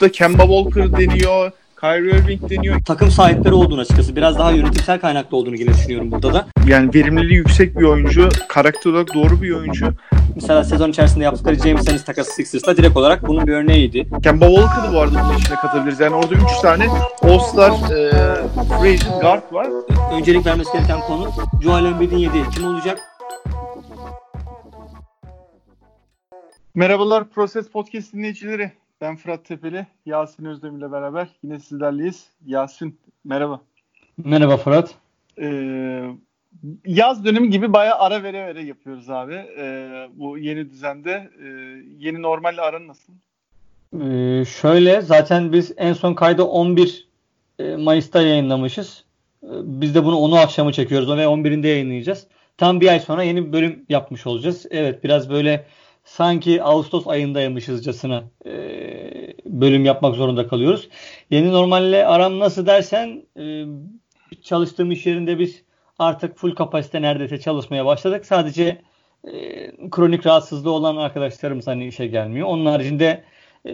da Kemba Walker deniyor. Kyrie Irving deniyor. Takım sahipleri olduğunu açıkçası. Biraz daha yönetimsel kaynaklı olduğunu yine düşünüyorum burada da. Yani verimliliği yüksek bir oyuncu. Karakter olarak doğru bir oyuncu. Mesela sezon içerisinde yaptıkları James Ennis takası Sixers'la direkt olarak bunun bir örneğiydi. Kemba Walker'ı bu arada bunun içine katabiliriz. Yani orada 3 tane All-Star e, free agent guard var. Öncelik vermesi gereken konu Joel Embiid'in yediği kim olacak? Merhabalar Proses Podcast dinleyicileri. Ben Fırat Tepeli, Yasin Özdemir ile beraber yine sizlerleyiz. Yasin merhaba. Merhaba Fırat. Ee, yaz dönemi gibi bayağı ara vere vere yapıyoruz abi. Ee, bu yeni düzende. Ee, yeni normalle aran nasıl? Ee, şöyle zaten biz en son kaydı 11 e, Mayıs'ta yayınlamışız. Ee, biz de bunu 10'u akşamı çekiyoruz ve 11'inde yayınlayacağız. Tam bir ay sonra yeni bir bölüm yapmış olacağız. Evet biraz böyle sanki Ağustos ayındaymışızcasına e, bölüm yapmak zorunda kalıyoruz. Yeni normalle aram nasıl dersen e, çalıştığım iş yerinde biz artık full kapasite neredeyse çalışmaya başladık. Sadece e, kronik rahatsızlığı olan arkadaşlarımız hani işe gelmiyor. Onun haricinde e,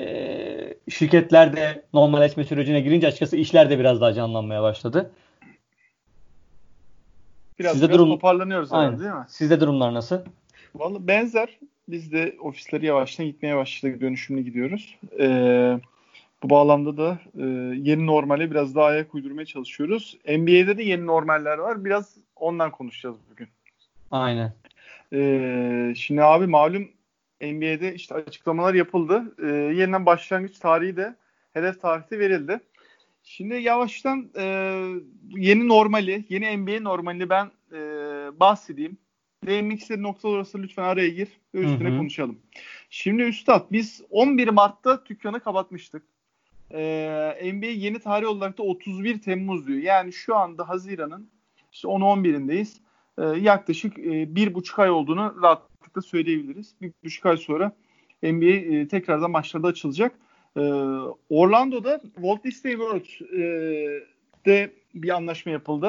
şirketler de normalleşme sürecine girince açıkçası işler de biraz daha canlanmaya başladı. Biraz, Sizde biraz durum- toparlanıyoruz herhalde Aynen. değil mi? Sizde durumlar nasıl? Vallahi benzer. Biz de ofisleri yavaştan gitmeye başladık. Dönüşümlü gidiyoruz. Ee, bu bağlamda da e, yeni normale biraz daha ayak uydurmaya çalışıyoruz. NBA'de de yeni normaller var. Biraz ondan konuşacağız bugün. Aynen. Ee, şimdi abi malum NBA'de işte açıklamalar yapıldı. Ee, yeniden başlangıç tarihi de hedef tarihte verildi. Şimdi yavaştan e, yeni normali, yeni NBA normalini ben e, bahsedeyim. Değinmek istediğin nokta orası lütfen araya gir ve üstüne Hı hı. konuşalım. Şimdi Üstad biz 11 Mart'ta dükkanı kapatmıştık. Ee, NBA yeni tarih olarak da 31 Temmuz diyor. Yani şu anda Haziran'ın işte 10-11'indeyiz. Ee, yaklaşık e, bir buçuk ay olduğunu rahatlıkla söyleyebiliriz. Bir buçuk ay sonra NBA e, tekrardan maçlarda açılacak. Ee, Orlando'da Walt Disney World e, de bir anlaşma yapıldı.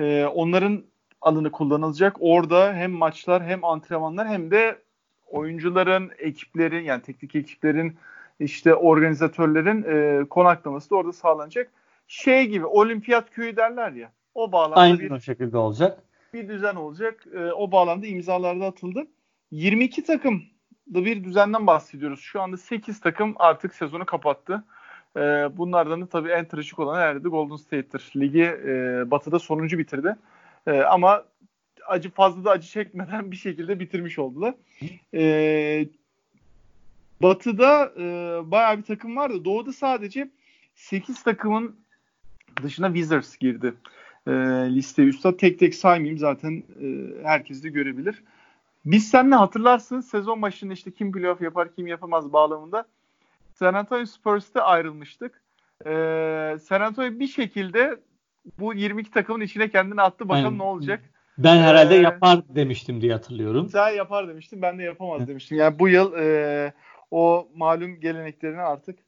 Ee, onların alanı kullanılacak. Orada hem maçlar hem antrenmanlar hem de oyuncuların, ekiplerin yani teknik ekiplerin işte organizatörlerin e, konaklaması da orada sağlanacak. Şey gibi olimpiyat köyü derler ya. O bağlamda Aynen bir o şekilde olacak. bir düzen olacak. E, o bağlamda imzalarda atıldı. 22 takım da bir düzenden bahsediyoruz. Şu anda 8 takım artık sezonu kapattı. E, bunlardan da tabii en trajik olan herhalde Golden State'tir. Ligi e, batıda sonuncu bitirdi. E, ama acı fazla da acı çekmeden bir şekilde bitirmiş oldular. E, batıda e, bayağı bir takım vardı. Doğuda sadece 8 takımın dışına Wizards girdi e, liste üstad. Tek tek saymayayım zaten e, herkes de görebilir. Biz seninle hatırlarsın sezon başında işte kim playoff yapar kim yapamaz bağlamında San Antonio Spurs'ta ayrılmıştık. E, San Antonio bir şekilde bu 22 takımın içine kendini attı. Bakalım Aynen. ne olacak. Ben herhalde Ee, yapar demiştim diye hatırlıyorum. Sen yapar demiştin ben de yapamaz demiştim. Yani bu yıl e, o malum geleneklerini artık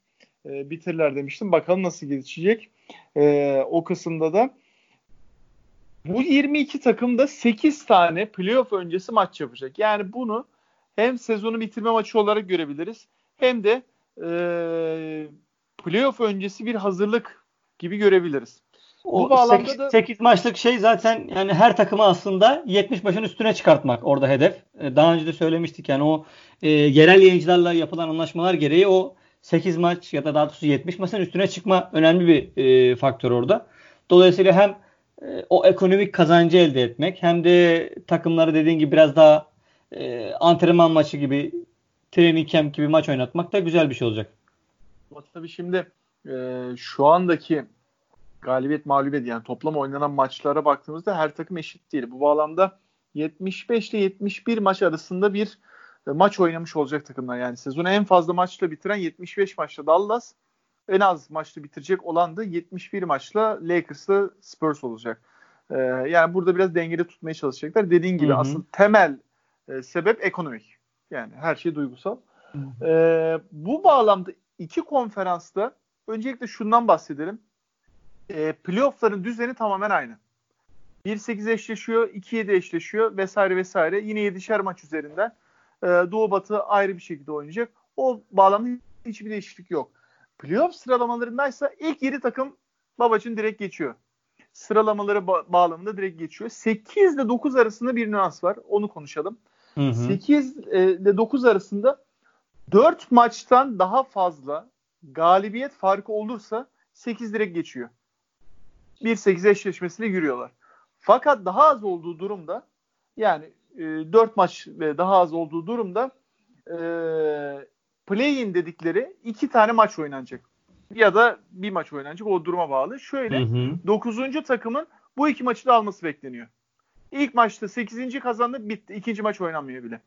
e, bitirirler demiştim. Bakalım nasıl gelişecek. E, o kısımda da bu 22 takımda 8 tane playoff öncesi maç yapacak. Yani bunu hem sezonu bitirme maçı olarak görebiliriz hem de e, playoff öncesi bir hazırlık gibi görebiliriz. Bu O bağlamda 8, da- 8 maçlık şey zaten yani her takımı aslında 70 maçın üstüne çıkartmak orada hedef. E, Daha önce de söylemiştik yani o e, yerel yayıncılarla yapılan anlaşmalar gereği o 8 maç ya da daha doğrusu 70 maçın üstüne çıkma önemli bir e, faktör orada. Dolayısıyla hem e, o ekonomik kazancı elde etmek hem de takımları dediğin gibi biraz daha e, antrenman maçı gibi training camp gibi maç oynatmak da güzel bir şey olacak. Tabii şimdi e, şu andaki galibiyet mağlubiyet yani toplam oynanan maçlara baktığımızda her takım eşit değil. Bu bağlamda 75 ile 71 maç arasında bir e, maç oynamış olacak takımlar. Yani sezonu en fazla maçla bitiren 75 maçla Dallas, en az maçla bitirecek olan da 71 maçla Lakers'la Spurs olacak. E, yani burada biraz dengede tutmaya çalışacaklar. Dediğin gibi asıl temel e, sebep ekonomik. Yani her şey duygusal. Ee, bu bağlamda iki konferansta öncelikle şundan bahsedelim. Ee, playoff'ların düzeni tamamen aynı. 1-8 eşleşiyor, 2-7 eşleşiyor vesaire vesaire. Yine 7'şer maç üzerinden. Ee, Doğu Batı ayrı bir şekilde oynayacak. O bağlamda hiçbir değişiklik yok. Playoff sıralamalarındaysa ilk 7 takım babacın direkt geçiyor. Sıralamaları ba- bağlamında direkt geçiyor. 8 ile 9 arasında bir nüans var. Onu konuşalım. Hı hı. 8 e, ile 9 arasında 4 maçtan daha fazla galibiyet farkı olursa 8 direkt geçiyor. 1-8 eşleşmesiyle yürüyorlar. Fakat daha az olduğu durumda yani e, 4 maç ve daha az olduğu durumda e, play-in dedikleri iki tane maç oynanacak. Ya da bir maç oynanacak. O duruma bağlı. Şöyle hı hı. 9. takımın bu iki maçı da alması bekleniyor. İlk maçta 8. kazandı bitti. İkinci maç oynanmıyor bile.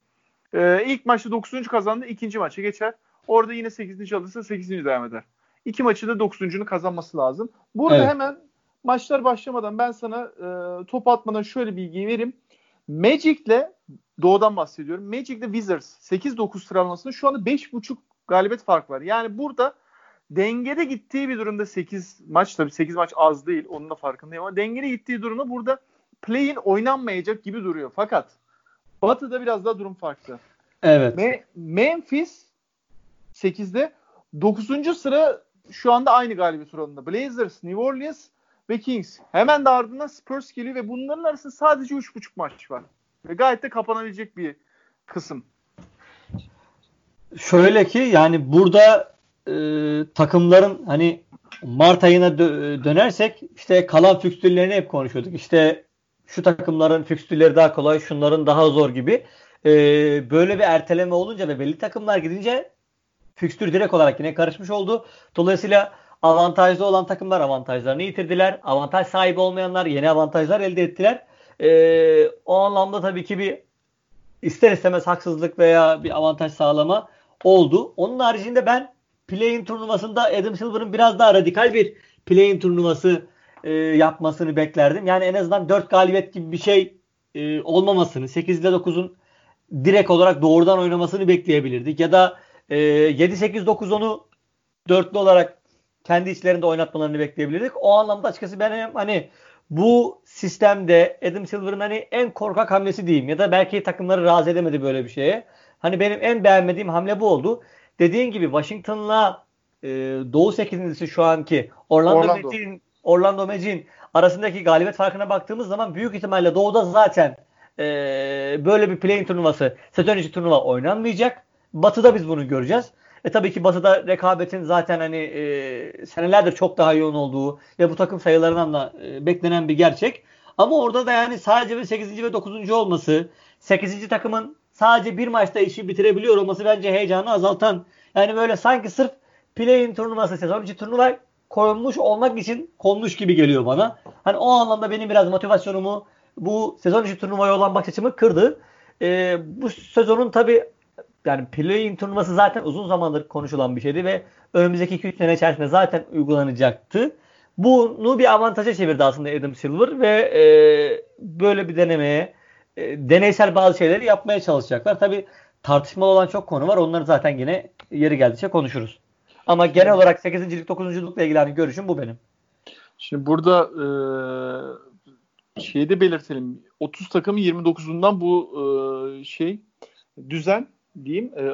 Ee, ilk maçta 9. kazandı ikinci maça geçer. Orada yine 8. alırsa 8. devam eder. İki maçı da 9.'unu kazanması lazım. Burada evet. hemen maçlar başlamadan ben sana e, top atmadan şöyle bilgiyi vereyim. Magic'le doğudan bahsediyorum. Magic'le Wizards 8-9 sıralamasında şu anda 5.5 galibiyet fark var. Yani burada dengede gittiği bir durumda 8 maç tabii 8 maç az değil. Onun da farkındayım ama dengede gittiği durumda burada play-in oynanmayacak gibi duruyor. Fakat Batı'da biraz daha durum farklı. Evet. Me- Memphis 8'de 9. sıra şu anda aynı galibiyet oranında. Blazers, New Orleans ve Kings. Hemen de ardından Spurs geliyor ve bunların arasında sadece 3.5 maç var. Ve gayet de kapanabilecek bir kısım. Şöyle ki yani burada e, takımların hani Mart ayına dö- dönersek işte kalan fikstürlerini hep konuşuyorduk. İşte şu takımların fikstürleri daha kolay, şunların daha zor gibi. E, böyle bir erteleme olunca ve belli takımlar gidince fikstür direkt olarak yine karışmış oldu. Dolayısıyla avantajlı olan takımlar avantajlarını yitirdiler. Avantaj sahibi olmayanlar yeni avantajlar elde ettiler. E, o anlamda tabii ki bir ister istemez haksızlık veya bir avantaj sağlama oldu. Onun haricinde ben play-in turnuvasında Adam Silver'ın biraz daha radikal bir play-in turnuvası e, yapmasını beklerdim. Yani en azından 4 galibiyet gibi bir şey e, olmamasını, 8 ile 9'un direkt olarak doğrudan oynamasını bekleyebilirdik. Ya da e, 7-8-9-10'u dörtlü olarak kendi içlerinde oynatmalarını bekleyebilirdik. O anlamda açıkçası ben hani bu sistemde Adam Silver'ın hani en korkak hamlesi diyeyim ya da belki takımları razı edemedi böyle bir şeye. Hani benim en beğenmediğim hamle bu oldu. Dediğin gibi Washington'la e, Doğu sekizlisi şu anki Orlando, Orlando. Magic'in Orlando Magic'in arasındaki galibiyet farkına baktığımız zaman büyük ihtimalle Doğu'da zaten e, böyle bir play-in turnuvası, sezon içi turnuva oynanmayacak. Batı'da biz bunu göreceğiz. E tabii ki Batı'da rekabetin zaten hani e, senelerdir çok daha yoğun olduğu ve bu takım sayılarından da e, beklenen bir gerçek. Ama orada da yani sadece ve 8. ve 9. olması, 8. takımın sadece bir maçta işi bitirebiliyor olması bence heyecanı azaltan. Yani böyle sanki sırf play-in turnuvası, sezon içi turnuva konmuş olmak için konmuş gibi geliyor bana. Hani o anlamda benim biraz motivasyonumu bu sezon içi turnuvaya olan bakış açımı kırdı. Ee, bu sezonun tabi yani play-in turnuvası zaten uzun zamandır konuşulan bir şeydi ve önümüzdeki 2-3 sene içerisinde zaten uygulanacaktı. Bunu bir avantaja çevirdi aslında Adam Silver ve e, böyle bir denemeye e, deneysel bazı şeyleri yapmaya çalışacaklar. Tabi tartışmalı olan çok konu var. Onları zaten yine yeri geldikçe konuşuruz. Ama genel olarak 8.lik 9.lukla ilgili hani görüşüm bu benim. Şimdi burada e, şeyi de belirtelim. 30 takımın 29'undan bu e, şey düzen diyeyim e,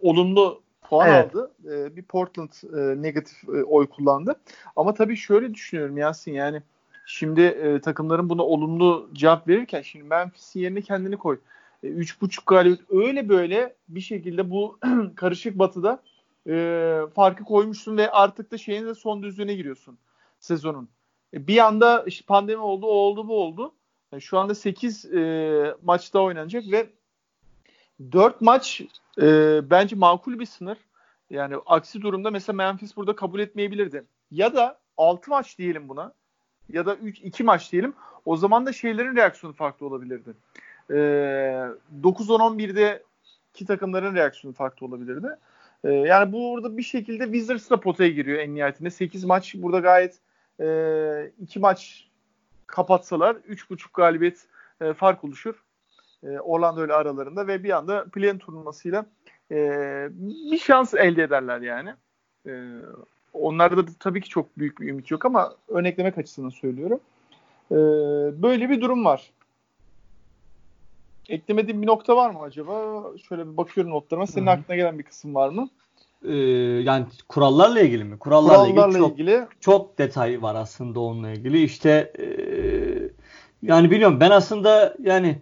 olumlu puan evet. aldı. E, bir Portland e, negatif e, oy kullandı. Ama tabii şöyle düşünüyorum Yasin yani şimdi e, takımların buna olumlu cevap verirken şimdi Memphis'in yerine kendini koy. E, 3.5 galibiyet öyle böyle bir şekilde bu karışık batıda e, farkı koymuşsun ve artık da şeyin de son düzlüğüne giriyorsun sezonun. E, bir anda işte pandemi oldu, o oldu, bu oldu. Yani şu anda 8 e, maçta oynanacak ve 4 maç e, bence makul bir sınır. Yani aksi durumda mesela Memphis burada kabul etmeyebilirdi. Ya da 6 maç diyelim buna. Ya da 3 2 maç diyelim. O zaman da şeylerin reaksiyonu farklı olabilirdi. E, 9-10-11'de iki takımların reaksiyonu farklı olabilirdi. E, yani burada bir şekilde Wizards da potaya giriyor en nihayetinde. 8 maç burada gayet 2 e, maç kapatsalar 3.5 galibiyet e, fark oluşur. E, Orlando ile aralarında ve bir anda play turnuvasıyla e, bir şans elde ederler yani. E, onlarda da tabii ki çok büyük bir ümit yok ama örneklemek açısından söylüyorum. E, böyle bir durum var. Eklemediğim bir nokta var mı acaba? Şöyle bir bakıyorum notlarıma. Senin Hı-hı. aklına gelen bir kısım var mı? e, yani kurallarla ilgili mi? Kurallarla, Kurallarla ilgili, çok, ilgili çok detay var aslında onunla ilgili. İşte e, yani biliyorum ben aslında yani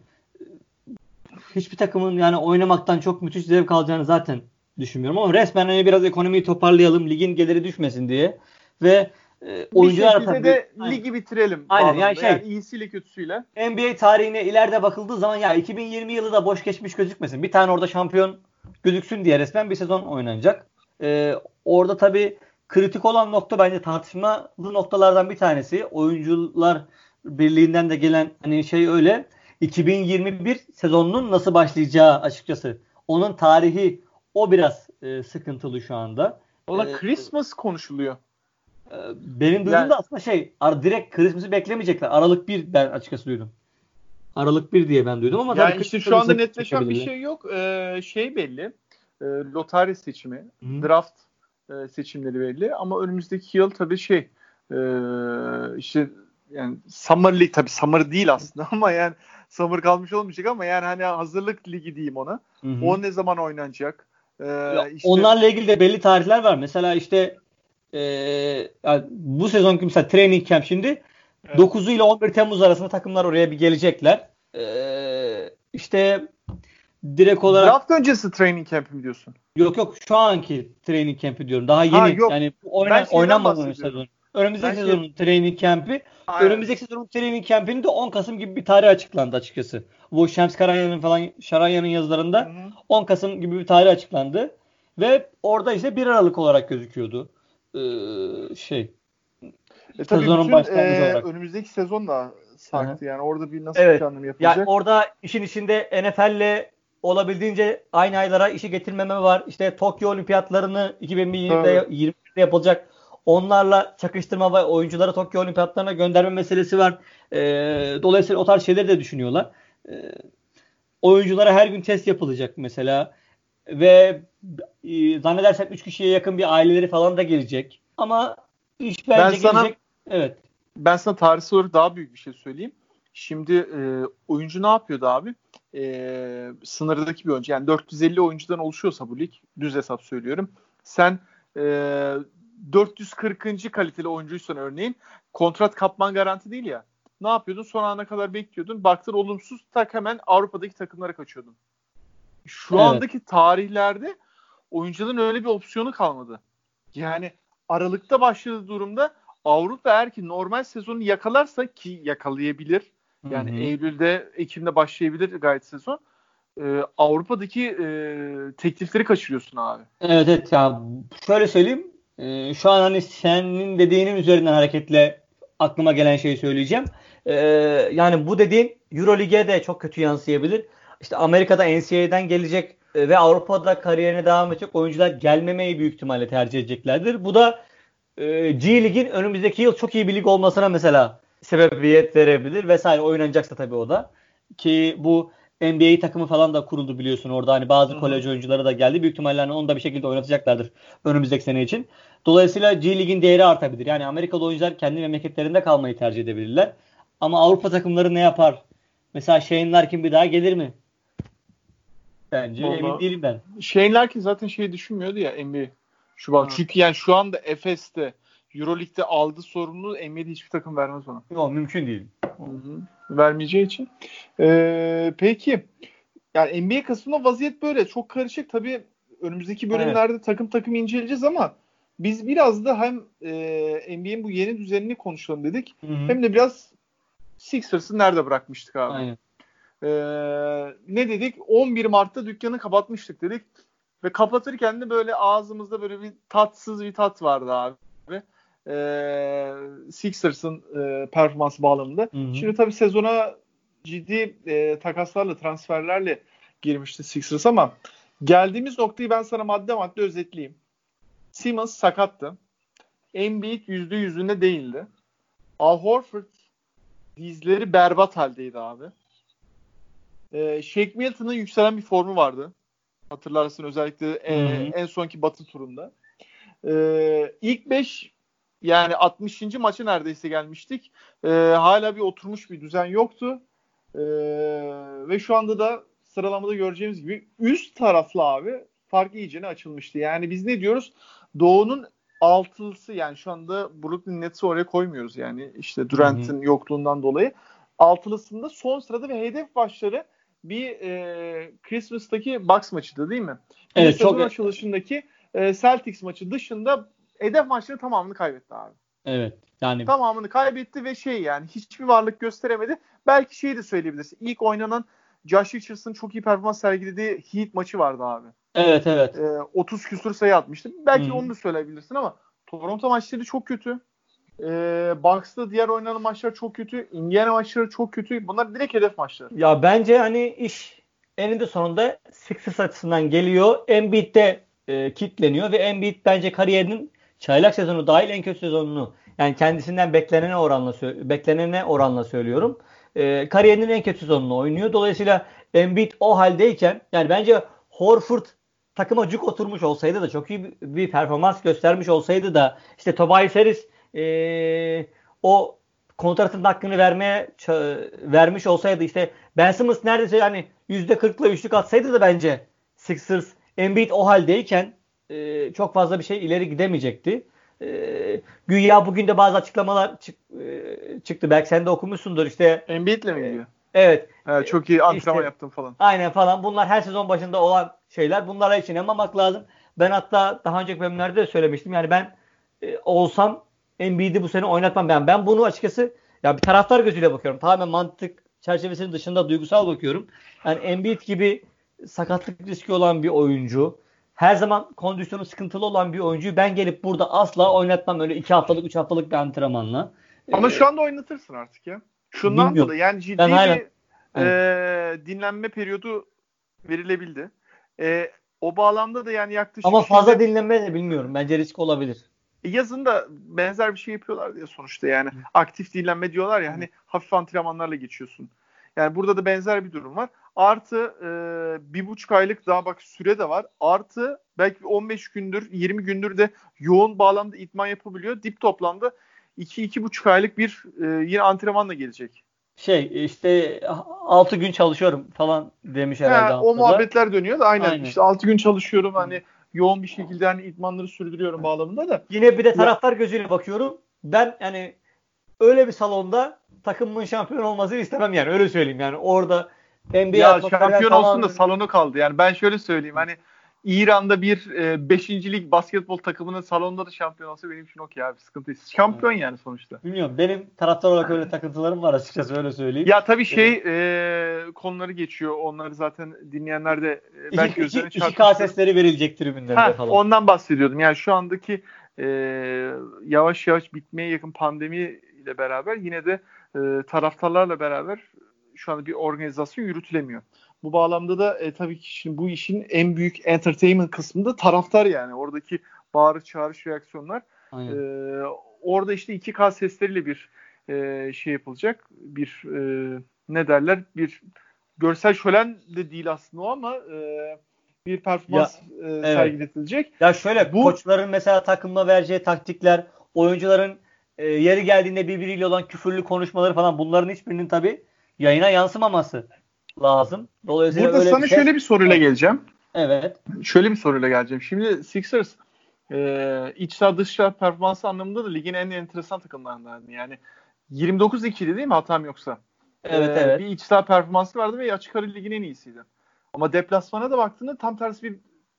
hiçbir takımın yani oynamaktan çok müthiş zevk alacağını zaten düşünmüyorum ama resmen hani biraz ekonomiyi toparlayalım ligin geliri düşmesin diye ve e, oyuncular bir tabii, de aynen. ligi bitirelim. Aynen, yani şey- iyisiyle kötüsüyle. NBA tarihine ileride bakıldığı zaman ya 2020 yılı da boş geçmiş gözükmesin. Bir tane orada şampiyon gözüksün diye resmen bir sezon oynanacak. Ee, orada tabii kritik olan nokta bence tartışmalı noktalardan bir tanesi. Oyuncular Birliği'nden de gelen hani şey öyle. 2021 sezonunun nasıl başlayacağı açıkçası. Onun tarihi o biraz e, sıkıntılı şu anda. Valla Ee, Christmas konuşuluyor. Ee, Benim duyduğum Yani- da aslında şey direkt Christmas'ı beklemeyecekler. Aralık 1 ben açıkçası duydum. Aralık 1 diye ben duydum ama Yani işte şu anda netleşen bir şey yok. Ee, şey belli. Ee, lotarya seçimi, Hı. draft e, seçimleri belli ama önümüzdeki yıl tabii şey e, işte yani Summer League tabii Summer değil aslında ama yani Summer kalmış olmayacak ama yani hani hazırlık ligi diyeyim ona. Hı hı. O ne zaman oynanacak? Ee, Ya, işte- Onlarla ilgili de belli tarihler var. Mesela işte e, yani bu sezonki mesela training camp şimdi Evet. 9'u ile 11 Temmuz arasında takımlar oraya bir gelecekler. E, işte direkt olarak Draft öncesi training camp mi diyorsun? yok yok şu anki training camp'i diyorum. Daha yeni Ha, yok. yani oynan, bahsediyorum. sezon. Önümüzdeki Ben şey- sezonun training camp'i Önümüzdeki sezonun training camp'inin de 10 Kasım gibi bir tarih açıklandı açıkçası. Bu Şems Karaya'nın falan Şaraya'nın yazılarında Hı hı. 10 Kasım gibi bir tarih açıklandı. Ve orada ise 1 Aralık olarak gözüküyordu. Ee, şey. E tabii Sezonun bütün, başlangıcı e, olarak. önümüzdeki sezon da sarktı yani orada bir nasıl Evet. bir planlama Yani yapılacak? orada işin içinde NFL'le olabildiğince aynı aylara işi getirmeme var. İşte Tokyo Olimpiyatlarını 2020'de Evet. 20'de yapılacak. Onlarla çakıştırma ve oyuncuları Tokyo Olimpiyatlarına gönderme meselesi var. Ee, dolayısıyla o tarz şeyleri de düşünüyorlar. Ee, oyunculara her gün test yapılacak mesela. Ve e, zannedersem 3 kişiye yakın bir aileleri falan da gelecek. Ama iş bence Ben sana- gelecek. Evet. Ben sana tarihsel olarak daha büyük bir şey söyleyeyim. Şimdi e, oyuncu ne yapıyordu abi? E, sınırdaki bir oyuncu. Yani 450 oyuncudan oluşuyorsa bu lig, düz hesap söylüyorum. Sen e, 440. kaliteli oyuncuysan örneğin kontrat kapman garanti değil ya. Ne yapıyordun? Son ana kadar bekliyordun. Baktın olumsuz tak hemen Avrupa'daki takımlara kaçıyordun. Şu Evet. andaki tarihlerde oyuncuların öyle bir opsiyonu kalmadı. Yani Aralık'ta başladığı durumda Avrupa eğer ki normal sezonu yakalarsa ki yakalayabilir. Yani Hı hı. Eylül'de, Ekim'de başlayabilir gayet sezon. Ee, Avrupa'daki e, teklifleri kaçırıyorsun abi. Evet evet ya şöyle söyleyeyim. Ee, şu an hani senin dediğinin üzerinden hareketle aklıma gelen şeyi söyleyeceğim. Ee, yani bu dediğin Eurolig'e de çok kötü yansıyabilir. İşte Amerika'da NCAA'den gelecek e, ve Avrupa'da kariyerine devam edecek oyuncular gelmemeyi büyük ihtimalle tercih edeceklerdir. Bu da e, G Lig'in önümüzdeki yıl çok iyi bir lig olmasına mesela sebebiyet verebilir vesaire oynanacaksa tabii o da. Ki bu NBA takımı falan da kuruldu biliyorsun orada hani bazı kolej oyuncuları da geldi. Büyük ihtimalle hani onu da bir şekilde oynatacaklardır önümüzdeki sene için. Dolayısıyla G Lig'in değeri artabilir. Yani Amerikalı oyuncular kendi memleketlerinde kalmayı tercih edebilirler. Ama Avrupa takımları ne yapar? Mesela Shane Larkin bir daha gelir mi? Bence Vallahi- emin değilim ben. Shane Larkin zaten şey düşünmüyordu ya NBA Şubat. Ha. Çünkü yani şu anda Efes'te Euroleague'de aldığı sorumluluğu NBA'de hiçbir takım vermez ona. Yok mümkün değil. Hı hı. Vermeyeceği için. Ee, peki. Yani NBA kısmında vaziyet böyle. Çok karışık. Tabii önümüzdeki bölümlerde takım takım inceleyeceğiz ama biz biraz da hem e, NBA'in bu yeni düzenini konuşalım dedik. Hı hı. Hem de biraz Sixers'ı nerede bırakmıştık abi. Aynen. Ee, ne dedik? 11 Mart'ta dükkanı kapatmıştık dedik. Ve kapatırken de böyle ağzımızda böyle bir tatsız bir tat vardı abi. Ee, Sixers'ın e, performansı bağlamında. Hı hı. Şimdi tabii sezona ciddi e, takaslarla, transferlerle girmişti Sixers ama geldiğimiz noktayı ben sana madde madde özetleyeyim. Simmons sakattı. Embiid yüzde yüzünde değildi. Al Horford dizleri berbat haldeydi abi. Ee, Shake Milton'ın yükselen bir formu vardı. Hatırlarsın özellikle e, en sonki batı turunda. Ee, ilk 5 yani 60. maçı neredeyse gelmiştik. Ee, hala bir oturmuş bir düzen yoktu. Ee, ve şu anda da sıralamada göreceğimiz gibi üst taraflı abi fark iyicene açılmıştı. Yani biz ne diyoruz? Doğu'nun altılısı yani şu anda Brooklyn Nets'i oraya koymuyoruz yani işte Durant'ın yokluğundan dolayı. Altılısında son sırada ve hedef başları bir e, Christmas'taki Bucks maçıydı değil mi? Bir evet, çok açılışındaki e, Celtics maçı dışında hedef maçları tamamını kaybetti abi. Evet. Yani tamamını kaybetti ve şey yani hiçbir varlık gösteremedi. Belki şeyi de söyleyebilirsin. İlk oynanan Josh Richards'ın çok iyi performans sergilediği Heat maçı vardı abi. Evet evet. E, 30 küsur sayı atmıştı. Belki hmm. onu da söyleyebilirsin ama Toronto maçları çok kötü. E, Bucks'ta diğer oynanan maçlar çok kötü. Indiana maçları çok kötü. Bunlar direkt hedef maçları. Ya bence hani iş eninde sonunda Sixers açısından geliyor. Embiid'de e, kitleniyor ve Embiid bence kariyerinin çaylak sezonu dahil en kötü sezonunu yani kendisinden beklenene oranla beklenene oranla söylüyorum. E, kariyerinin en kötü sezonunu oynuyor. Dolayısıyla Embiid o haldeyken yani bence Horford takıma cuk oturmuş olsaydı da çok iyi bir, performans göstermiş olsaydı da işte Tobias Harris e, o kontratın hakkını vermeye vermiş olsaydı işte Ben Simmons neredeyse yani %40'la üçlük atsaydı da bence Sixers Embiid o haldeyken e, çok fazla bir şey ileri gidemeyecekti. E, güya bugün de bazı açıklamalar çık, e, çıktı. Belki sen de okumuşsundur işte. Embiid'le mi gidiyor? Evet. evet. Çok iyi antrenman işte, yaptım falan. Aynen falan. Bunlar her sezon başında olan şeyler. Bunlara için inanmamak lazım. Ben hatta daha önceki bölümlerde de söylemiştim. Yani ben e, olsam Embiid'i bu sene oynatmam. Ben ben bunu açıkçası ya bir taraftar gözüyle bakıyorum. Tamamen mantık çerçevesinin dışında duygusal bakıyorum. Yani Embiid gibi sakatlık riski olan bir oyuncu, her zaman kondisyonu sıkıntılı olan bir oyuncuyu ben gelip burada asla oynatmam öyle iki haftalık, üç haftalık bir antrenmanla. Ama ee, şu anda oynatırsın artık ya. Şundan bilmiyorum. dolayı yani ciddi ben bir e, dinlenme periyodu verilebildi. E, o bağlamda da yani yaklaşık... Ama fazla şimdi, dinlenme de bilmiyorum. Bence risk olabilir. E, yazın da benzer bir şey yapıyorlar diye sonuçta yani. Hı. Aktif dinlenme diyorlar ya hani hafif antrenmanlarla geçiyorsun. Yani burada da benzer bir durum var. Artı e, bir buçuk aylık daha bak süre de var. Artı belki 15 gündür 20 gündür de yoğun bağlamda itman yapabiliyor. Dip toplamda 2 buçuk aylık bir e, yine antrenmanla gelecek. Şey işte 6 gün çalışıyorum falan demiş herhalde. He, o muhabbetler dönüyor da aynen, aynen. işte 6 gün çalışıyorum hani yoğun bir şekilde hani itmanları sürdürüyorum bağlamında da. Yine bir de taraftar gözüyle bakıyorum. Ben yani öyle bir salonda takımımın şampiyon olmasını istemem yani öyle söyleyeyim yani orada NBA ya şampiyon olsun da salonu kaldı. Yani ben şöyle söyleyeyim hani İran'da bir e, beşincilik basketbol takımının salonunda da şampiyon olsa benim için okey abi sıkıntı Şampiyon yani sonuçta. Bilmiyorum benim taraftar olarak öyle takıntılarım var açıkçası öyle söyleyeyim. Ya tabii şey e, konuları geçiyor. Onları zaten dinleyenler de e, belki iki, gözlerine iki, iki K sesleri verilecek tribünlerde ha, falan. Ondan bahsediyordum. Yani şu andaki e, yavaş yavaş bitmeye yakın pandemi ile beraber yine de e, taraftarlarla beraber şu anda bir organizasyon yürütülemiyor. Bu bağlamda da e, tabii ki şimdi bu işin en büyük entertainment kısmında taraftar yani. Oradaki bağırış çağrış reaksiyonlar. E, orada işte 2K sesleriyle bir e, şey yapılacak. Bir e, ne derler? Bir görsel şölen de değil aslında o ama e, bir performans ya, e, evet. sergiletilecek. Ya şöyle bu koçların mesela takımla vereceği taktikler, oyuncuların e, yeri geldiğinde birbiriyle olan küfürlü konuşmaları falan bunların hiçbirinin tabii yayına yansımaması lazım. Dolayısıyla Burada sana bir şey... şöyle bir soruyla geleceğim. Evet. Şöyle bir soruyla geleceğim. Şimdi Sixers e, iç saha dış saha performansı anlamında da ligin en enteresan takımlarından. Yani 29-2'di değil mi hatam yoksa? Evet ee, evet. Bir iç saha performansı vardı ve açık ara ligin en iyisiydi. Ama deplasmana da baktığında tam tersi bir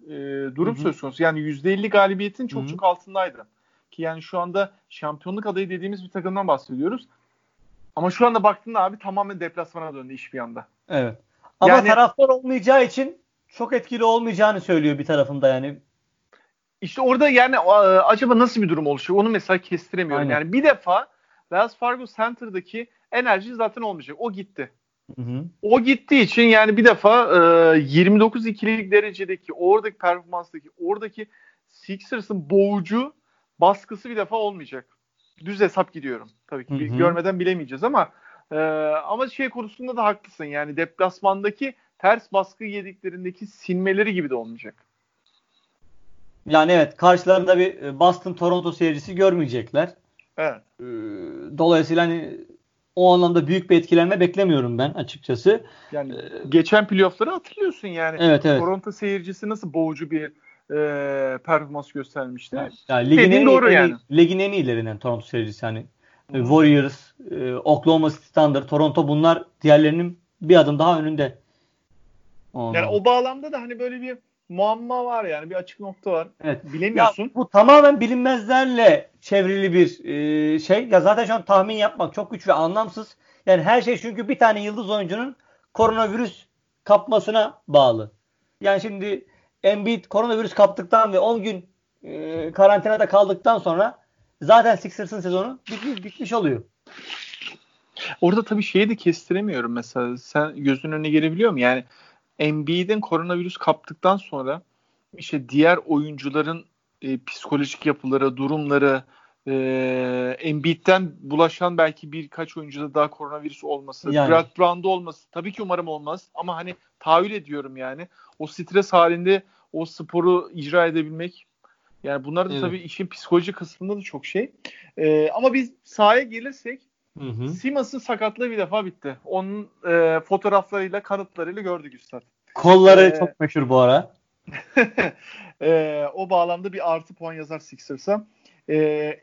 e, durum Hı-hı. söz konusu. Yani %50 galibiyetin çok Hı-hı. çok altındaydı. Ki yani şu anda şampiyonluk adayı dediğimiz bir takımdan bahsediyoruz. Ama şu anda baktığında abi tamamen deplasmana döndü iş bir anda. Evet. Ama yani, taraftar olmayacağı için çok etkili olmayacağını söylüyor bir tarafında yani. İşte orada yani acaba nasıl bir durum oluşuyor onu mesela kestiremiyorum. Aynen. Yani bir defa Wells Fargo Center'daki enerji zaten olmayacak. O gitti. Hı hı. O gittiği için yani bir defa e, 29 ikilik derecedeki oradaki performanstaki oradaki Sixers'ın boğucu baskısı bir defa olmayacak düz hesap gidiyorum. Tabii ki Hı-hı. görmeden bilemeyeceğiz ama e, ama şey konusunda da haklısın. Yani deplasmandaki ters baskı yediklerindeki sinmeleri gibi de olmayacak. Yani evet karşılarında bir e, Boston Toronto seyircisi görmeyecekler. Evet. E, dolayısıyla hani o anlamda büyük bir etkilenme beklemiyorum ben açıkçası. Yani ee, geçen playoff'ları hatırlıyorsun yani. Evet, evet. Toronto seyircisi nasıl boğucu bir e, performans göstermişti. Yani, yani ligin en, doğru en, yani. Ligin en iyilerinden Toronto seyircisi hani. Hmm. Warriors, e, Oklahoma City Thunder, Toronto bunlar diğerlerinin bir adım daha önünde. Ondan. Yani o bağlamda da hani böyle bir muamma var yani bir açık nokta var. Evet. Bilemiyorsun. Ya, bu tamamen bilinmezlerle çevrili bir e, şey. Ya zaten şu an tahmin yapmak çok güç ve anlamsız. Yani her şey çünkü bir tane yıldız oyuncunun koronavirüs kapmasına bağlı. Yani şimdi Embiid koronavirüs kaptıktan ve 10 gün e, karantinada kaldıktan sonra zaten Sixers'ın sezonu bitmiş, bitmiş oluyor. Orada tabii şeyi de kestiremiyorum mesela. Sen gözün önüne gelebiliyor mu? Yani Embiid'in koronavirüs kaptıktan sonra işte diğer oyuncuların e, psikolojik yapıları, durumları, e, Embiid'den bulaşan belki birkaç oyuncuda daha koronavirüs olması, yani. Brad Brown'da olması tabii ki umarım olmaz ama hani tahayyül ediyorum yani. O stres halinde o sporu icra edebilmek yani bunlar da evet. tabii işin psikolojik kısmında da çok şey. E, ama biz sahaya gelirsek Hı Simas'ın sakatlığı bir defa bitti. Onun e, fotoğraflarıyla, kanıtlarıyla gördük Üstad. Kolları ee, çok meşhur bu ara. e, o bağlamda bir artı puan yazar Sixers'a. E,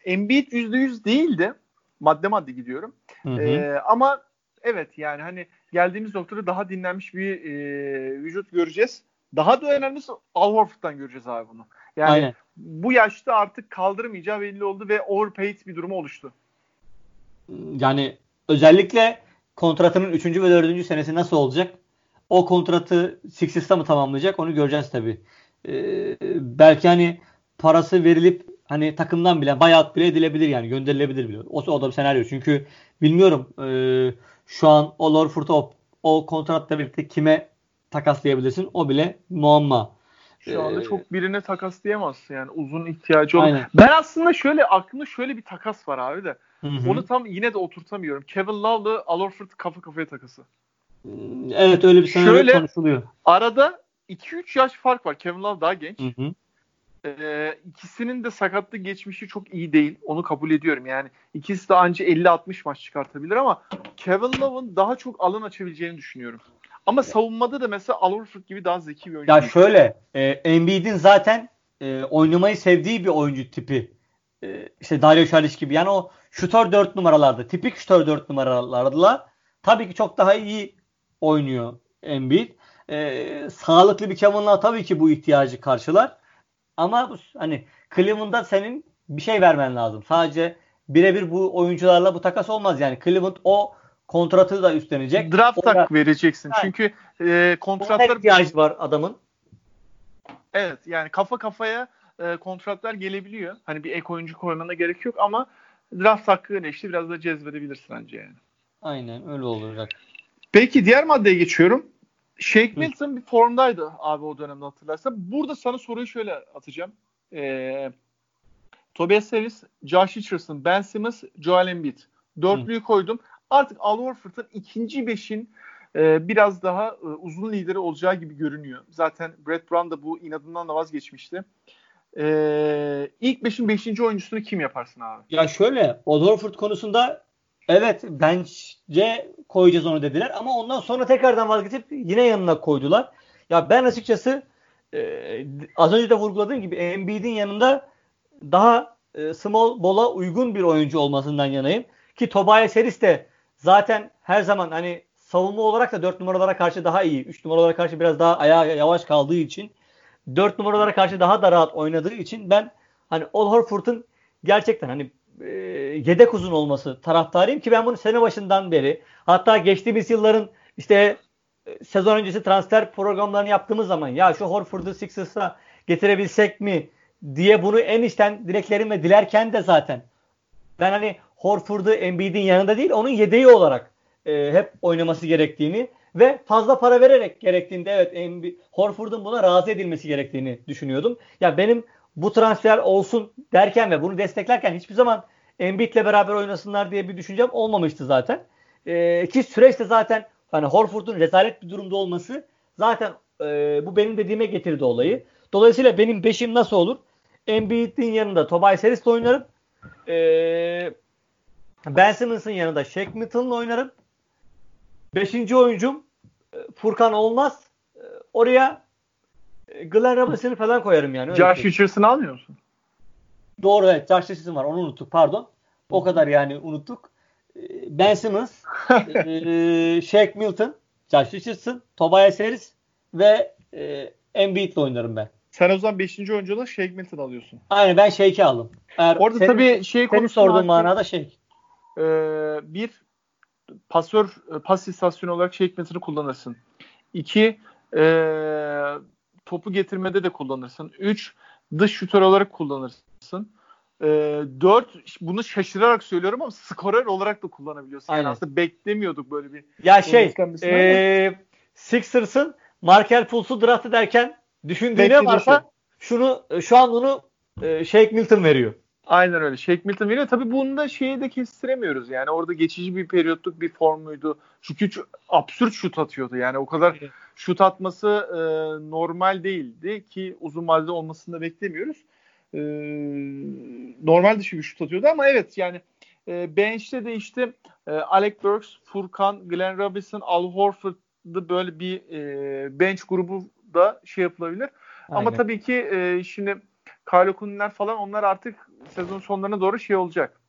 Embiid %100 değildi. Madde madde gidiyorum. Hı hı. E, ama evet yani hani geldiğimiz noktada daha dinlenmiş bir e, vücut göreceğiz. Daha da önemlisi Al Horford'dan göreceğiz abi bunu. Yani Aynen. bu yaşta artık kaldırmayacağı belli oldu ve overpaid bir durumu oluştu yani özellikle kontratının 3. ve 4. senesi nasıl olacak? O kontratı Sixers'ta mı tamamlayacak? Onu göreceğiz tabii. Ee, belki hani parası verilip hani takımdan bile buyout bile edilebilir yani gönderilebilir bile. O, o da bir senaryo. Çünkü bilmiyorum e, şu an o Lorford'u o, o kontratla birlikte kime takaslayabilirsin o bile muamma. Şu anda ee, çok birine takaslayamazsın yani uzun ihtiyacı olan. Ben aslında şöyle aklımda şöyle bir takas var abi de. Hı-hı. Onu tam yine de oturtamıyorum. Kevin Love'la Al Horford kafa kafaya takası. Evet öyle bir senaryo Şöyle, konuşuluyor. Arada 2-3 yaş fark var. Kevin Love daha genç. Ee, ikisinin de sakatlık geçmişi çok iyi değil. Onu kabul ediyorum. Yani ikisi de anca 50-60 maç çıkartabilir ama Kevin Love'ın daha çok alan açabileceğini düşünüyorum. Ama savunmada da mesela Al Horford gibi daha zeki bir oyuncu. Ya şöyle, e, Embiid'in zaten e, oynamayı sevdiği bir oyuncu tipi. E, işte Dario Saric gibi. Yani o şutör 4 numaralarda. Tipik şutör 4 numaralarla tabii ki çok daha iyi oynuyor Embiid. Ee, sağlıklı bir Kevin Love tabii ki bu ihtiyacı karşılar. Ama hani Cleveland'da senin bir şey vermen lazım. Sadece birebir bu oyuncularla bu takas olmaz yani. Cleveland o kontratı da üstlenecek. Draft tak vereceksin. Yani, Çünkü e, kontratlar ihtiyacı var adamın. Evet yani kafa kafaya e, kontratlar gelebiliyor. Hani bir ek oyuncu koymana gerek yok ama draft hakkıyla işte biraz da cezbedebilirsin bence yani. Aynen öyle olacak. Peki diğer maddeye geçiyorum. Shake Milton bir formdaydı abi o dönemde hatırlarsan. Burada sana soruyu şöyle atacağım. Ee, Tobias Harris, Josh Richardson, Ben Simmons, Joel Embiid. Dörtlüyü Hı. koydum. Artık Al Horford'un ikinci beşin e, biraz daha e, uzun lideri olacağı gibi görünüyor. Zaten Brett Brown da bu inadından da vazgeçmişti. Ee, ilk beşin beşinci oyuncusunu kim yaparsın abi? Ya şöyle Al Horford konusunda evet bence koyacağız onu dediler ama ondan sonra tekrardan vazgeçip yine yanına koydular. Ya ben açıkçası e, az önce de vurguladığım gibi Embiid'in yanında daha e, small ball'a uygun bir oyuncu olmasından yanayım. Ki Tobias Harris de zaten her zaman hani savunma olarak da 4 numaralara karşı daha iyi. 3 numaralara karşı biraz daha ayağa yavaş kaldığı için 4 numaralara karşı daha da rahat oynadığı için ben hani Al Horford'un gerçekten hani e, yedek uzun olması taraftarıyım ki ben bunu sene başından beri hatta geçtiğimiz yılların işte e, sezon öncesi transfer programlarını yaptığımız zaman ya şu Horford'u Sixers'a getirebilsek mi diye bunu en içten dileklerimle dilerken de zaten ben hani Horford'u Embiid'in yanında değil onun yedeği olarak e, hep oynaması gerektiğini ve fazla para vererek gerektiğinde evet Horford'un buna razı edilmesi gerektiğini düşünüyordum. Ya benim bu transfer olsun derken ve bunu desteklerken hiçbir zaman Embiid'le beraber oynasınlar diye bir düşüncem olmamıştı zaten. E, ki süreçte zaten hani Horford'un rezalet bir durumda olması zaten e, bu benim dediğime getirdi olayı. Dolayısıyla benim beşim nasıl olur? Embiid'in yanında Tobias Harris'le oynarım. E, Ben Simmons'ın yanında Shake Milton'la oynarım. Beşinci oyuncum e, Furkan olmaz. E, oraya Glenn Robinson'ı falan koyarım yani. Josh Richardson'ı almıyor musun? Doğru evet. Josh Richardson var. Onu unuttuk. Pardon. O kadar yani unuttuk. Ben Simmons, e, Shake Milton, Josh Richardson, Tobias Harris ve e, Embiid'le oynarım ben. Sen o zaman 5. oyuncu olarak Shake Milton alıyorsun. Aynen ben Shake'i aldım. Eğer Orada senin, tabii şey senin sorduğun manada Shake. E, bir pasör e, pas istasyonu olarak Shake Milton'ı kullanırsın. İki e, topu getirmede de kullanırsın. Üç dış şutör olarak kullanırsın. E, dört bunu şaşırarak söylüyorum ama skorer olarak da kullanabiliyorsun. Aynen. Yani aslında beklemiyorduk böyle bir. Ya şey e, Sixers'ın Markel Fultz'u draft ederken düşündüğüne varsa şey. şunu şu an bunu e, Shake Milton veriyor. Aynen öyle. Shake Milton veriyor. Tabii bunu da şeyi de kestiremiyoruz. Yani orada geçici bir periyotluk bir formuydu. Çünkü absürt şut atıyordu. Yani o kadar şut atması e, normal değildi ki uzun vadede olmasını da beklemiyoruz. E, normal dışı bir şut atıyordu ama evet yani e, bench'te de işte e, Alec Burks, Furkan, Glenn Robinson, Al Horford'da böyle bir e, bench grubu da şey yapılabilir. Aynen. Ama tabii ki e, şimdi Kyle Kuninler falan onlar artık sezon sonlarına doğru şey olacak.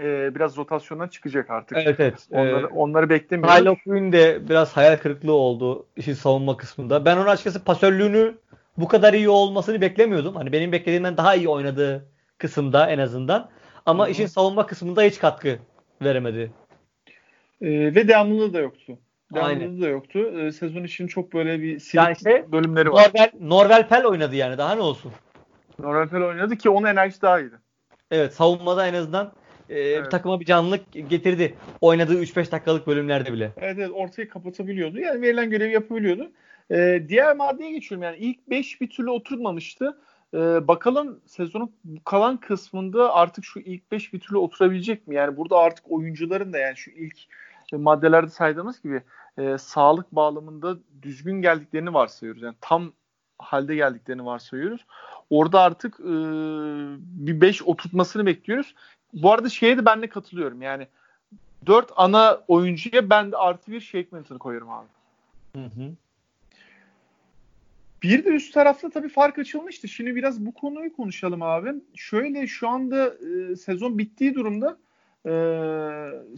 Ee, biraz rotasyondan çıkacak artık. Evet evet. Onları, ee, onları beklemiyoruz. Kyle Quinn de biraz hayal kırıklığı oldu işin savunma kısmında. Ben onun açıkçası pasörlüğünü bu kadar iyi olmasını beklemiyordum. Hani benim beklediğimden daha iyi oynadığı kısımda en azından. Ama Hı-hı. işin savunma kısmında hiç katkı veremedi. Ee, ve devamlılığı da yoktu. Devamlılığı da yoktu. Ee, sezon için çok böyle bir silik yani şey, bölümleri var. Norvel, Norvel Pel oynadı yani daha ne olsun. Norvel oynadı ki onun enerjisi daha iyiydi. Evet savunmada en azından e, evet. takıma bir canlılık getirdi. Oynadığı 3-5 dakikalık bölümlerde bile. Evet evet ortayı kapatabiliyordu. Yani verilen görevi yapabiliyordu. Ee, diğer maddeye geçiyorum. Yani ilk 5 bir türlü oturmamıştı. Ee, bakalım sezonun kalan kısmında artık şu ilk 5 bir türlü oturabilecek mi? Yani burada artık oyuncuların da yani şu ilk maddelerde saydığımız gibi e, sağlık bağlamında düzgün geldiklerini varsayıyoruz. Yani tam halde geldiklerini varsayıyoruz. Orada artık e, bir 5 oturtmasını bekliyoruz. Bu arada şeye de ben de katılıyorum. Yani 4 ana oyuncuya ben de artı bir Shake Milton'ı koyuyorum abi. Hı hı. Bir de üst tarafta tabii fark açılmıştı. Şimdi biraz bu konuyu konuşalım abi. Şöyle şu anda e, sezon bittiği durumda e,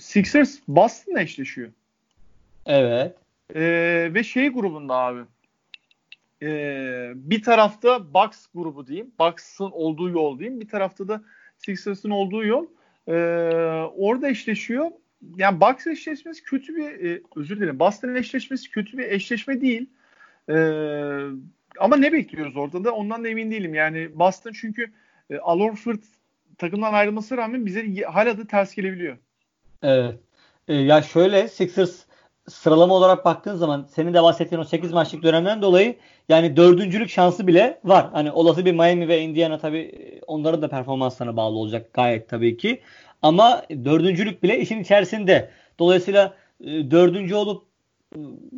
Sixers Boston'la eşleşiyor. Evet. E, ve şey grubunda abi e, bir tarafta Bucks grubu diyeyim. Bucks'ın olduğu yol diyeyim. Bir tarafta da Sixers'ın olduğu yol. E, orada eşleşiyor. Yani Bucks eşleşmesi kötü bir e, özür dilerim. Boston eşleşmesi kötü bir eşleşme değil. E, ama ne bekliyoruz orada da ondan da emin değilim. Yani Boston çünkü e, Al takımdan ayrılması rağmen bize hala da ters gelebiliyor. Evet. E, ya şöyle Sixers sıralama olarak baktığın zaman senin de bahsettiğin o 8 maçlık dönemden dolayı yani dördüncülük şansı bile var. Hani olası bir Miami ve Indiana tabii onların da performanslarına bağlı olacak gayet tabii ki. Ama dördüncülük bile işin içerisinde. Dolayısıyla e, dördüncü olup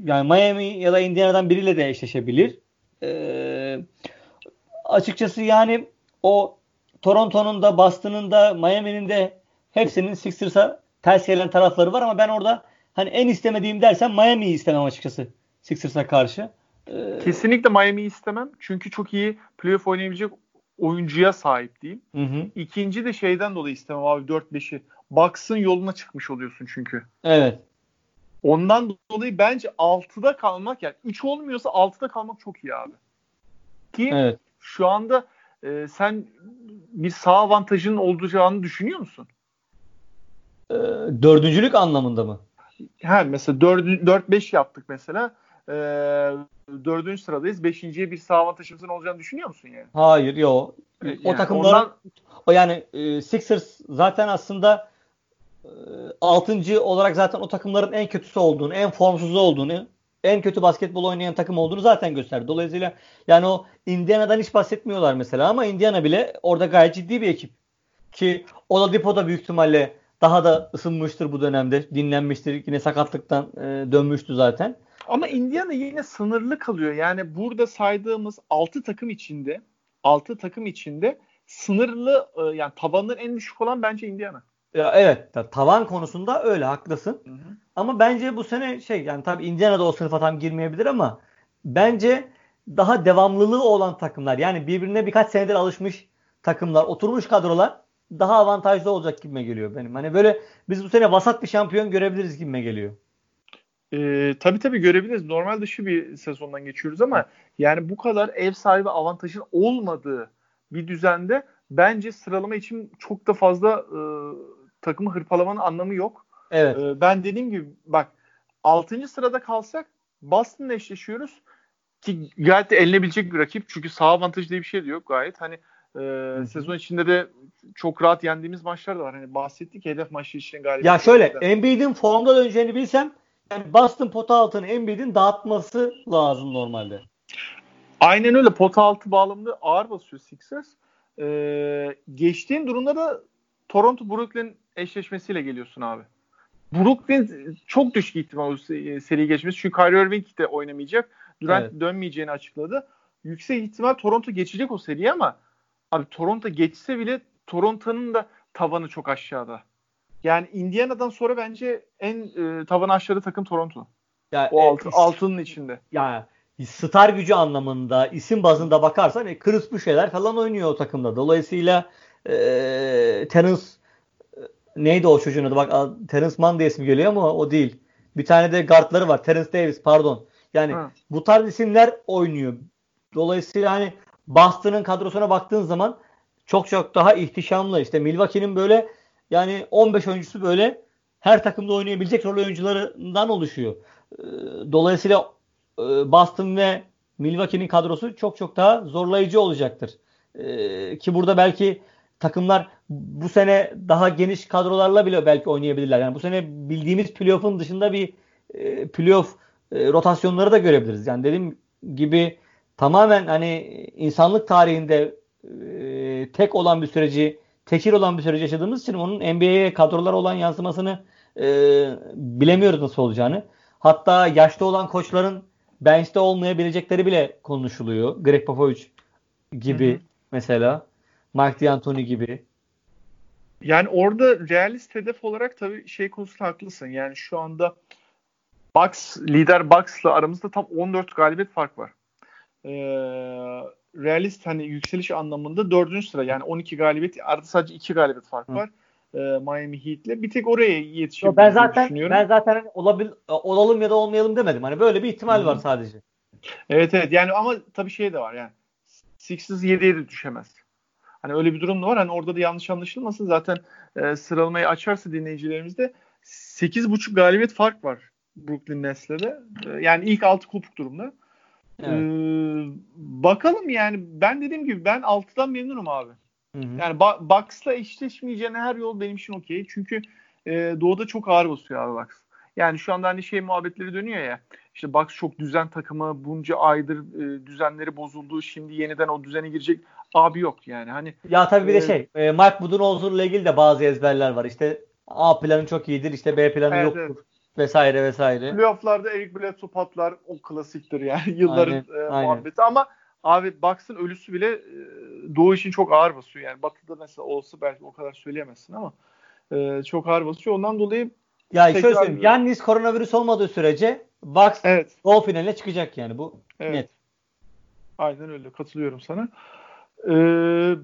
yani Miami ya da Indiana'dan biriyle de eşleşebilir. E, açıkçası yani o Toronto'nun da Boston'ın da Miami'nin de hepsinin Sixers'a ters gelen tarafları var ama ben orada hani en istemediğim dersen Miami'yi istemem açıkçası Sixers'a karşı. Ee, Kesinlikle Miami'yi istemem. Çünkü çok iyi playoff oynayabilecek oyuncuya sahip diyeyim. Hı hı. İkinci de şeyden dolayı istemem abi 4-5'i. Bucks'ın yoluna çıkmış oluyorsun çünkü. Evet. Ondan dolayı bence 6'da kalmak yani 3 olmuyorsa 6'da kalmak çok iyi abi. Ki evet. şu anda e, sen bir sağ avantajının olacağını düşünüyor musun? Ee, dördüncülük anlamında mı? Ha mesela 4-5 yaptık mesela. Ee, dördüncü sıradayız. Beşinciye bir sağ avantajımızın olacağını düşünüyor musun yani? Hayır yok. Yani o takımların ondan... o yani e, Sixers zaten aslında e, altıncı olarak zaten o takımların en kötüsü olduğunu, en formsuzu olduğunu, en kötü basketbol oynayan takım olduğunu zaten gösterdi. Dolayısıyla yani o Indiana'dan hiç bahsetmiyorlar mesela ama Indiana bile orada gayet ciddi bir ekip. Ki Oladipo da büyük ihtimalle daha da ısınmıştır bu dönemde. Dinlenmiştir. Yine sakatlıktan e, dönmüştü zaten. Ama Indiana yine sınırlı kalıyor. Yani burada saydığımız 6 takım içinde 6 takım içinde sınırlı e, yani tabanların en düşük olan bence Indiana. Ya evet tavan konusunda öyle haklısın. Hı hı. Ama bence bu sene şey yani tabii Indiana'da o sınıfa tam girmeyebilir ama bence daha devamlılığı olan takımlar yani birbirine birkaç senedir alışmış takımlar, oturmuş kadrolar daha avantajlı olacak gibime geliyor benim. Hani böyle biz bu sene vasat bir şampiyon görebiliriz gibime geliyor. Ee, tabii tabii görebiliriz. Normal dışı bir sezondan geçiyoruz ama yani bu kadar ev sahibi avantajın olmadığı bir düzende bence sıralama için çok da fazla e, takımı hırpalamanın anlamı yok. Evet. E, ben dediğim gibi bak 6. sırada kalsak Boston'la eşleşiyoruz ki gayet de elinebilecek bir rakip. Çünkü sağ avantajı diye bir şey de yok gayet. Hani e, sezon içinde de çok rahat yendiğimiz maçlar da var. Hani bahsettik hedef maçı için galibiyet. Ya şöyle Embiid'in formda döneceğini bilsem yani Boston pota altını Embiid'in dağıtması lazım normalde. Aynen öyle. Pota altı bağlamında ağır basıyor Sixers. Ee, geçtiğin durumda da Toronto Brooklyn eşleşmesiyle geliyorsun abi. Brooklyn çok düşük ihtimal seri geçmesi. Çünkü Kyrie Irving de oynamayacak. Durant evet. dönmeyeceğini açıkladı. Yüksek ihtimal Toronto geçecek o seriyi ama abi Toronto geçse bile Toronto'nun da tavanı çok aşağıda. Yani Indiana'dan sonra bence en e, tavanı aşağıda takım Toronto. Ya, o e, altının içinde. Ya star gücü anlamında, isim bazında bakarsan e, Chris Boucher'ler falan oynuyor o takımda. Dolayısıyla e, Terence e, neydi o çocuğun adı? Bak Terence Mann diye ismi geliyor ama o değil. Bir tane de guardları var. Terence Davis pardon. Yani ha. bu tarz isimler oynuyor. Dolayısıyla hani Boston'ın kadrosuna baktığın zaman çok çok daha ihtişamlı. İşte Milwaukee'nin böyle yani 15 oyuncusu böyle her takımda oynayabilecek rol oyuncularından oluşuyor. Ee, dolayısıyla e, Boston ve Milwaukee'nin kadrosu çok çok daha zorlayıcı olacaktır. Ee, ki burada belki takımlar bu sene daha geniş kadrolarla bile belki oynayabilirler. Yani bu sene bildiğimiz playoff'un dışında bir e, playoff e, rotasyonları da görebiliriz. Yani dediğim gibi tamamen hani insanlık tarihinde e, tek olan bir süreci, tekil olan bir süreci yaşadığımız için onun NBA'ye kadrolar olan yansımasını e, bilemiyoruz nasıl olacağını. Hatta yaşlı olan koçların bench'te olmayabilecekleri bile konuşuluyor. Greg Popovich gibi hı hı. mesela. Mike D'Antoni gibi. Yani orada realist hedef olarak tabii şey konusunda haklısın. Yani şu anda Bucks, lider Bucks'la aramızda tam 14 galibiyet fark var. Ee, realist hani yükseliş anlamında 4. sıra yani 12 galibiyet arada sadece 2 galibiyet fark var. E, Miami Heat'le. Bir tek oraya yetişebiliriz ben zaten, düşünüyorum. Ben zaten hani olabil, olalım ya da olmayalım demedim. Hani böyle bir ihtimal Hı. var sadece. Evet evet yani ama tabii şey de var yani Sixers 7'ye de düşemez. Hani öyle bir durum da var. Hani orada da yanlış anlaşılmasın. Zaten e, sıralamayı açarsa dinleyicilerimizde 8.5 galibiyet fark var Brooklyn Nets'le de. E, yani ilk 6 kopuk durumda. Evet. Ee, bakalım yani ben dediğim gibi ben 6'dan memnunum abi. Hı hı. Yani ba- Bucks'la eşleşmeyeceğine her yol benim için okey. Çünkü e, Doğu'da çok ağır basıyor abi Bucks. Yani şu anda hani şey muhabbetleri dönüyor ya. İşte Bucks çok düzen takımı. Bunca aydır e, düzenleri bozuldu. Şimdi yeniden o düzene girecek. Abi yok yani. Hani Ya tabii bir e, de şey. E, Mike Budenholzer'la ilgili de bazı ezberler var. İşte A planı çok iyidir. işte B planı evet, yoktur. Evet vesaire vesaire. Playoff'larda Eric Bledsoe patlar o klasiktir yani yılların aynen, e, aynen. muhabbeti ama abi Bucks'ın ölüsü bile e, Doğu için çok ağır basıyor yani Batı'da mesela olsa belki o kadar söyleyemezsin ama e, çok ağır basıyor ondan dolayı ya şöyle söyleyeyim Yannis koronavirüs olmadığı sürece Bucks evet. Doğu finaline çıkacak yani bu evet. net. Aynen öyle katılıyorum sana. Ee,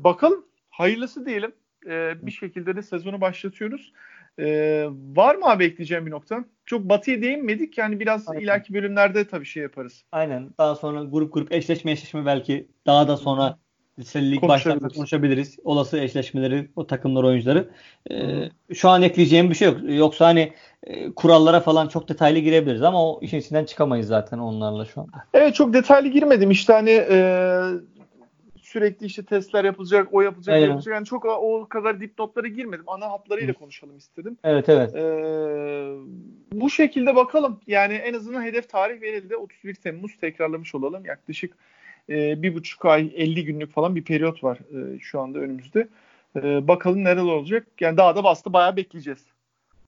bakalım hayırlısı diyelim. Ee, bir şekilde de sezonu başlatıyoruz. Ee, var mı abi ekleyeceğim bir nokta? Çok batıya değinmedik. Yani biraz Aynen. ileriki bölümlerde tabii şey yaparız. Aynen. Daha sonra grup grup eşleşme eşleşme belki daha da sonra lig başlarında konuşabiliriz. Olası eşleşmeleri, o takımlar oyuncuları. Ee, şu an ekleyeceğim bir şey yok. Yoksa hani e, kurallara falan çok detaylı girebiliriz ama o işin içinden çıkamayız zaten onlarla şu anda. Evet çok detaylı girmedim. İşte hani e, sürekli işte testler yapılacak, o yapılacak, Aynen. yapılacak. Yani çok o kadar dipnotlara girmedim. Ana hatlarıyla konuşalım istedim. Evet evet. Ee, bu şekilde bakalım. Yani en azından hedef tarih verildi. 31 Temmuz tekrarlamış olalım. Yaklaşık e, bir buçuk ay 50 günlük falan bir periyot var e, şu anda önümüzde. E, bakalım neler olacak. Yani daha da bastı bayağı bekleyeceğiz.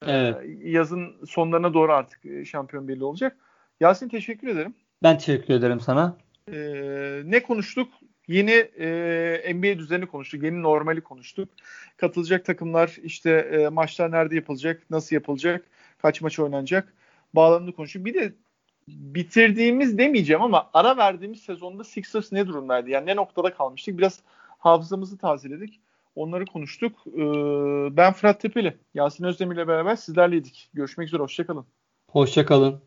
E, evet. E, yazın sonlarına doğru artık e, şampiyon belli olacak. Yasin teşekkür ederim. Ben teşekkür ederim sana. E, ne konuştuk? Yeni e, NBA düzeni konuştuk. Yeni normali konuştuk. Katılacak takımlar işte e, maçlar nerede yapılacak, nasıl yapılacak, kaç maç oynanacak bağlamını konuştuk. Bir de bitirdiğimiz demeyeceğim ama ara verdiğimiz sezonda Sixers ne durumdaydı? Yani ne noktada kalmıştık? Biraz hafızamızı tazeledik. Onları konuştuk. Ee, ben Fırat Tepeli. Yasin Özdemir ile beraber sizlerleydik. Görüşmek üzere. Hoşçakalın. Hoşçakalın.